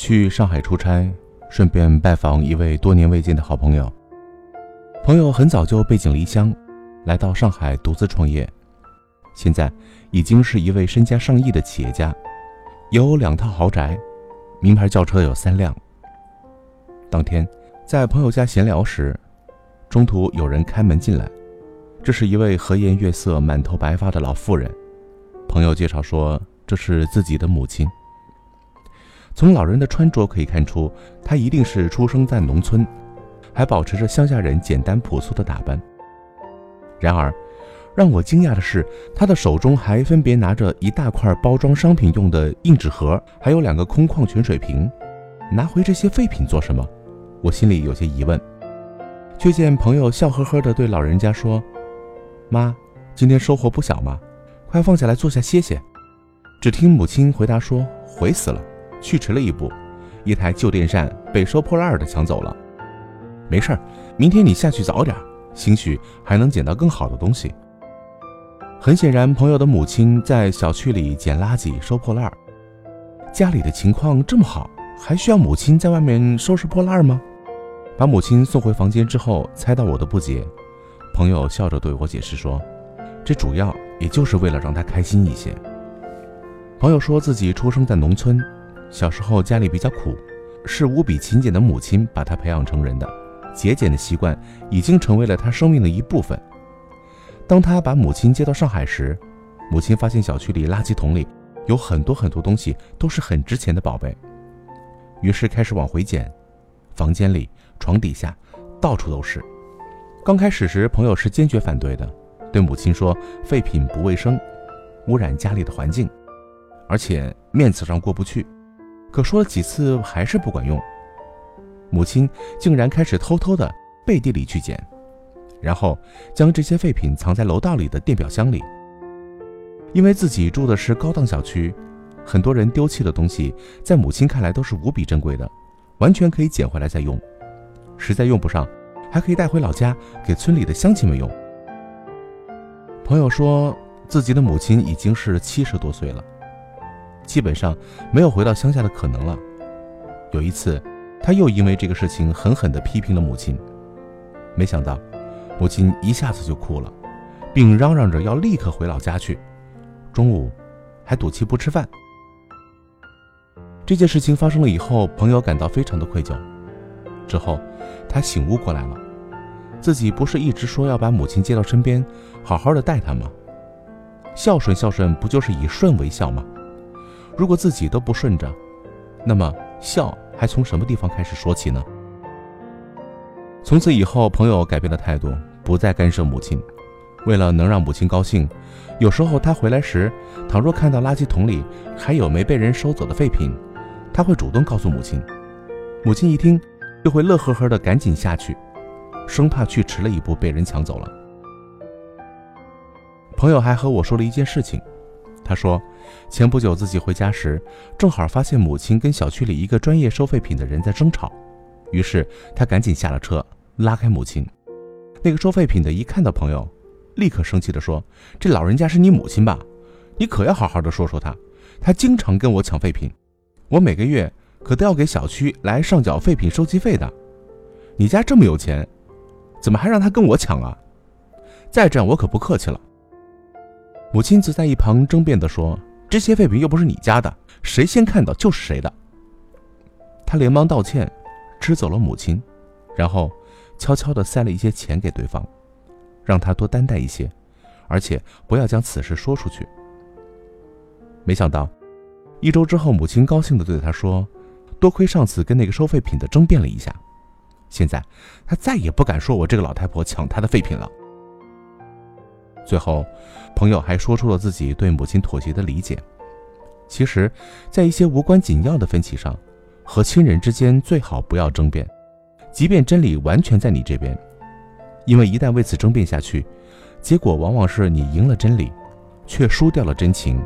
去上海出差，顺便拜访一位多年未见的好朋友。朋友很早就背井离乡，来到上海独自创业，现在已经是一位身家上亿的企业家，有两套豪宅，名牌轿车有三辆。当天在朋友家闲聊时，中途有人开门进来，这是一位和颜悦色、满头白发的老妇人。朋友介绍说，这是自己的母亲。从老人的穿着可以看出，他一定是出生在农村。还保持着乡下人简单朴素的打扮。然而，让我惊讶的是，他的手中还分别拿着一大块包装商品用的硬纸盒，还有两个空矿泉水瓶。拿回这些废品做什么？我心里有些疑问。却见朋友笑呵呵地对老人家说：“妈，今天收获不小嘛，快放下来坐下歇歇。”只听母亲回答说：“悔死了，去迟了一步，一台旧电扇被收破烂的抢走了。”没事儿，明天你下去早点，兴许还能捡到更好的东西。很显然，朋友的母亲在小区里捡垃圾、收破烂儿。家里的情况这么好，还需要母亲在外面收拾破烂吗？把母亲送回房间之后，猜到我的不解，朋友笑着对我解释说：“这主要也就是为了让她开心一些。”朋友说自己出生在农村，小时候家里比较苦，是无比勤俭的母亲把他培养成人的。节俭的习惯已经成为了他生命的一部分。当他把母亲接到上海时，母亲发现小区里垃圾桶里有很多很多东西，都是很值钱的宝贝，于是开始往回捡。房间里、床底下，到处都是。刚开始时，朋友是坚决反对的，对母亲说废品不卫生，污染家里的环境，而且面子上过不去。可说了几次还是不管用。母亲竟然开始偷偷的背地里去捡，然后将这些废品藏在楼道里的电表箱里。因为自己住的是高档小区，很多人丢弃的东西，在母亲看来都是无比珍贵的，完全可以捡回来再用。实在用不上，还可以带回老家给村里的乡亲们用。朋友说自己的母亲已经是七十多岁了，基本上没有回到乡下的可能了。有一次。他又因为这个事情狠狠地批评了母亲，没想到，母亲一下子就哭了，并嚷嚷着要立刻回老家去，中午还赌气不吃饭。这件事情发生了以后，朋友感到非常的愧疚。之后，他醒悟过来了，自己不是一直说要把母亲接到身边，好好的待她吗？孝顺孝顺，不就是以顺为孝吗？如果自己都不顺着，那么孝。还从什么地方开始说起呢？从此以后，朋友改变了态度，不再干涉母亲。为了能让母亲高兴，有时候他回来时，倘若看到垃圾桶里还有没被人收走的废品，他会主动告诉母亲。母亲一听，就会乐呵呵的赶紧下去，生怕去迟了一步被人抢走了。朋友还和我说了一件事情。他说，前不久自己回家时，正好发现母亲跟小区里一个专业收废品的人在争吵，于是他赶紧下了车，拉开母亲。那个收废品的一看到朋友，立刻生气地说：“这老人家是你母亲吧？你可要好好的说说她，她经常跟我抢废品，我每个月可都要给小区来上缴废品收集费的。你家这么有钱，怎么还让她跟我抢啊？再这样我可不客气了。”母亲则在一旁争辩地说：“这些废品又不是你家的，谁先看到就是谁的。”他连忙道歉，支走了母亲，然后悄悄地塞了一些钱给对方，让他多担待一些，而且不要将此事说出去。没想到，一周之后，母亲高兴地对他说：“多亏上次跟那个收废品的争辩了一下，现在他再也不敢说我这个老太婆抢他的废品了。”最后，朋友还说出了自己对母亲妥协的理解。其实，在一些无关紧要的分歧上，和亲人之间最好不要争辩，即便真理完全在你这边，因为一旦为此争辩下去，结果往往是你赢了真理，却输掉了真情。